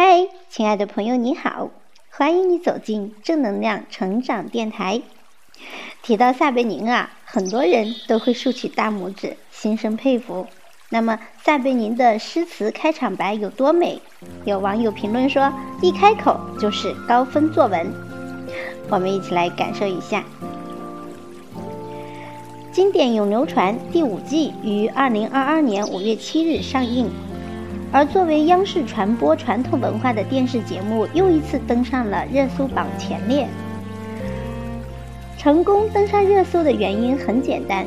嗨，亲爱的朋友，你好，欢迎你走进正能量成长电台。提到撒贝宁啊，很多人都会竖起大拇指，心生佩服。那么，撒贝宁的诗词开场白有多美？有网友评论说，一开口就是高分作文。我们一起来感受一下。经典咏流传第五季于二零二二年五月七日上映，而作为央视传播传统文化的电视节目，又一次登上了热搜榜前列。成功登上热搜的原因很简单，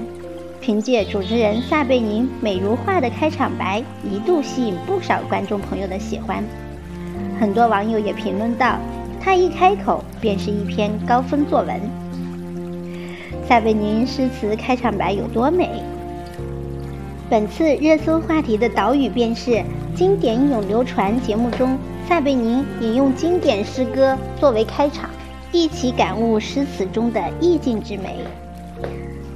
凭借主持人撒贝宁美如画的开场白，一度吸引不少观众朋友的喜欢。很多网友也评论道：“他一开口便是一篇高分作文。”撒贝宁诗词开场白有多美？本次热搜话题的导语便是“经典永流传”。节目中，撒贝宁引用经典诗歌作为开场，一起感悟诗词中的意境之美。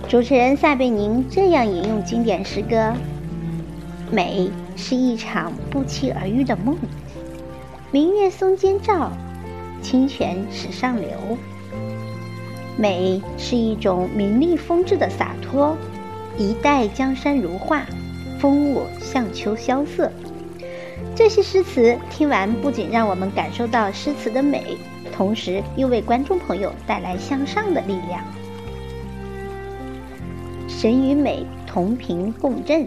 主持人撒贝宁这样引用经典诗歌：“美是一场不期而遇的梦，明月松间照，清泉石上流。”美是一种名利风致的洒脱，一代江山如画，风物向秋萧瑟。这些诗词听完，不仅让我们感受到诗词的美，同时又为观众朋友带来向上的力量。神与美同频共振。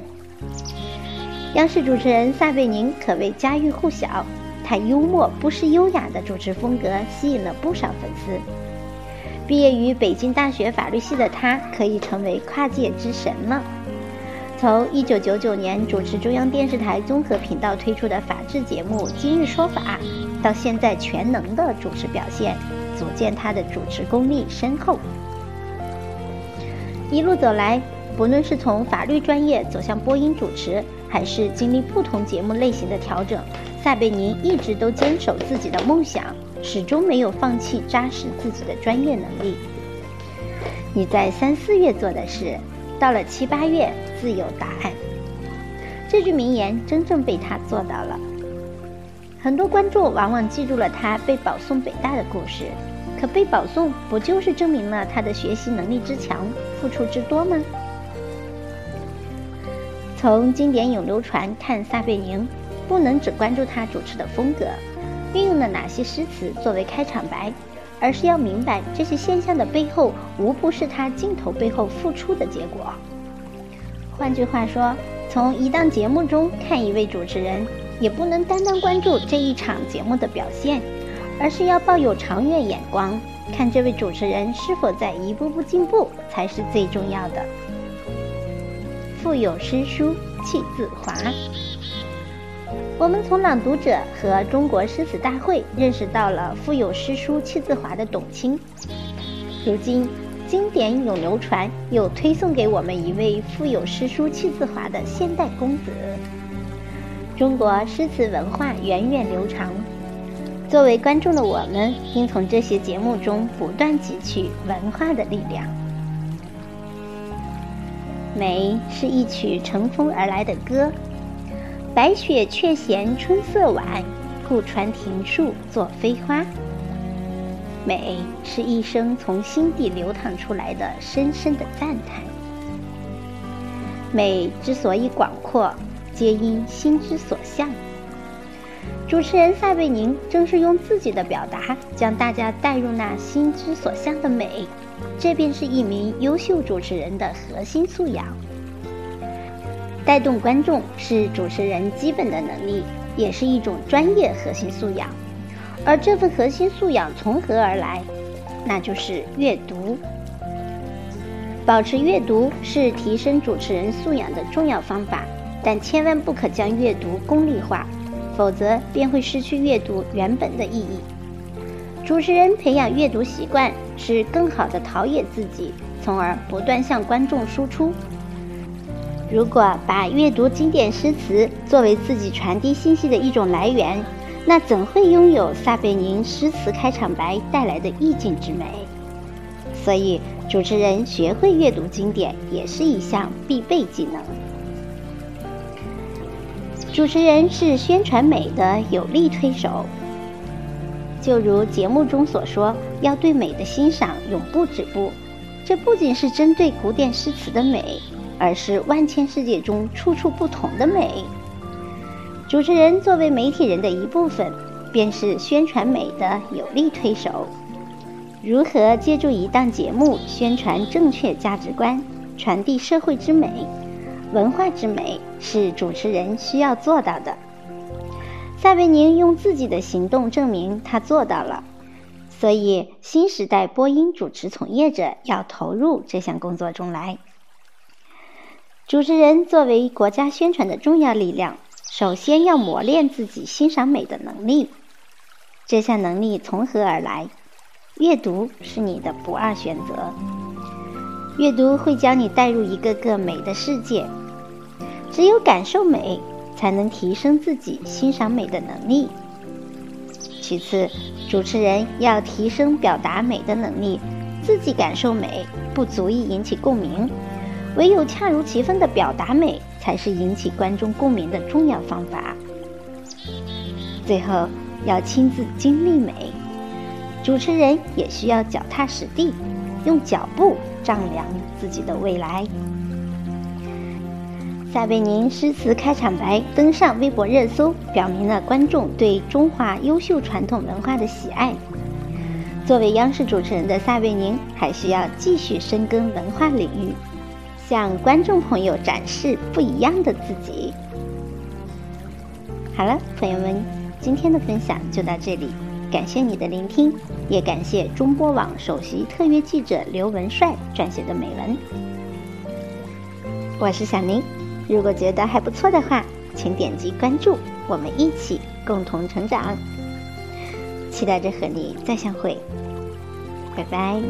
央视主持人撒贝宁可谓家喻户晓，他幽默不失优雅的主持风格吸引了不少粉丝。毕业于北京大学法律系的他，可以成为跨界之神了。从1999年主持中央电视台综合频道推出的法制节目《今日说法》，到现在全能的主持表现，足见他的主持功力深厚。一路走来，不论是从法律专业走向播音主持，还是经历不同节目类型的调整，撒贝宁一直都坚守自己的梦想。始终没有放弃扎实自己的专业能力。你在三四月做的事，到了七八月自有答案。这句名言真正被他做到了。很多观众往往记住了他被保送北大的故事，可被保送不就是证明了他的学习能力之强、付出之多吗？从经典永流传看撒贝宁，不能只关注他主持的风格。运用了哪些诗词作为开场白，而是要明白这些现象的背后，无不是他镜头背后付出的结果。换句话说，从一档节目中看一位主持人，也不能单单关注这一场节目的表现，而是要抱有长远眼光，看这位主持人是否在一步步进步，才是最重要的。腹有诗书气自华。我们从《朗读者》和中国诗词大会认识到了富有诗书气自华的董卿，如今经典永流传，又推送给我们一位富有诗书气自华的现代公子。中国诗词文化源远流长，作为观众的我们，应从这些节目中不断汲取文化的力量。美是一曲乘风而来的歌。白雪却嫌春色晚，故穿庭树作飞花。美是一生从心底流淌出来的深深的赞叹。美之所以广阔，皆因心之所向。主持人撒贝宁正是用自己的表达，将大家带入那心之所向的美，这便是一名优秀主持人的核心素养。带动观众是主持人基本的能力，也是一种专业核心素养。而这份核心素养从何而来？那就是阅读。保持阅读是提升主持人素养的重要方法，但千万不可将阅读功利化，否则便会失去阅读原本的意义。主持人培养阅读习惯，是更好的陶冶自己，从而不断向观众输出。如果把阅读经典诗词作为自己传递信息的一种来源，那怎会拥有撒贝宁诗词开场白带来的意境之美？所以，主持人学会阅读经典也是一项必备技能。主持人是宣传美的有力推手。就如节目中所说，要对美的欣赏永不止步。这不仅是针对古典诗词的美，而是万千世界中处处不同的美。主持人作为媒体人的一部分，便是宣传美的有力推手。如何借助一档节目宣传正确价值观，传递社会之美、文化之美，是主持人需要做到的。撒贝宁用自己的行动证明他做到了。所以，新时代播音主持从业者要投入这项工作中来。主持人作为国家宣传的重要力量，首先要磨练自己欣赏美的能力。这项能力从何而来？阅读是你的不二选择。阅读会将你带入一个个美的世界。只有感受美，才能提升自己欣赏美的能力。其次，主持人要提升表达美的能力。自己感受美不足以引起共鸣，唯有恰如其分的表达美，才是引起观众共鸣的重要方法。最后，要亲自经历美。主持人也需要脚踏实地，用脚步丈量自己的未来。撒贝宁诗词开场白登上微博热搜，表明了观众对中华优秀传统文化的喜爱。作为央视主持人的撒贝宁，还需要继续深耕文化领域，向观众朋友展示不一样的自己。好了，朋友们，今天的分享就到这里，感谢你的聆听，也感谢中播网首席特约记者刘文帅撰写的美文。我是小宁。如果觉得还不错的话，请点击关注，我们一起共同成长。期待着和你再相会，拜拜。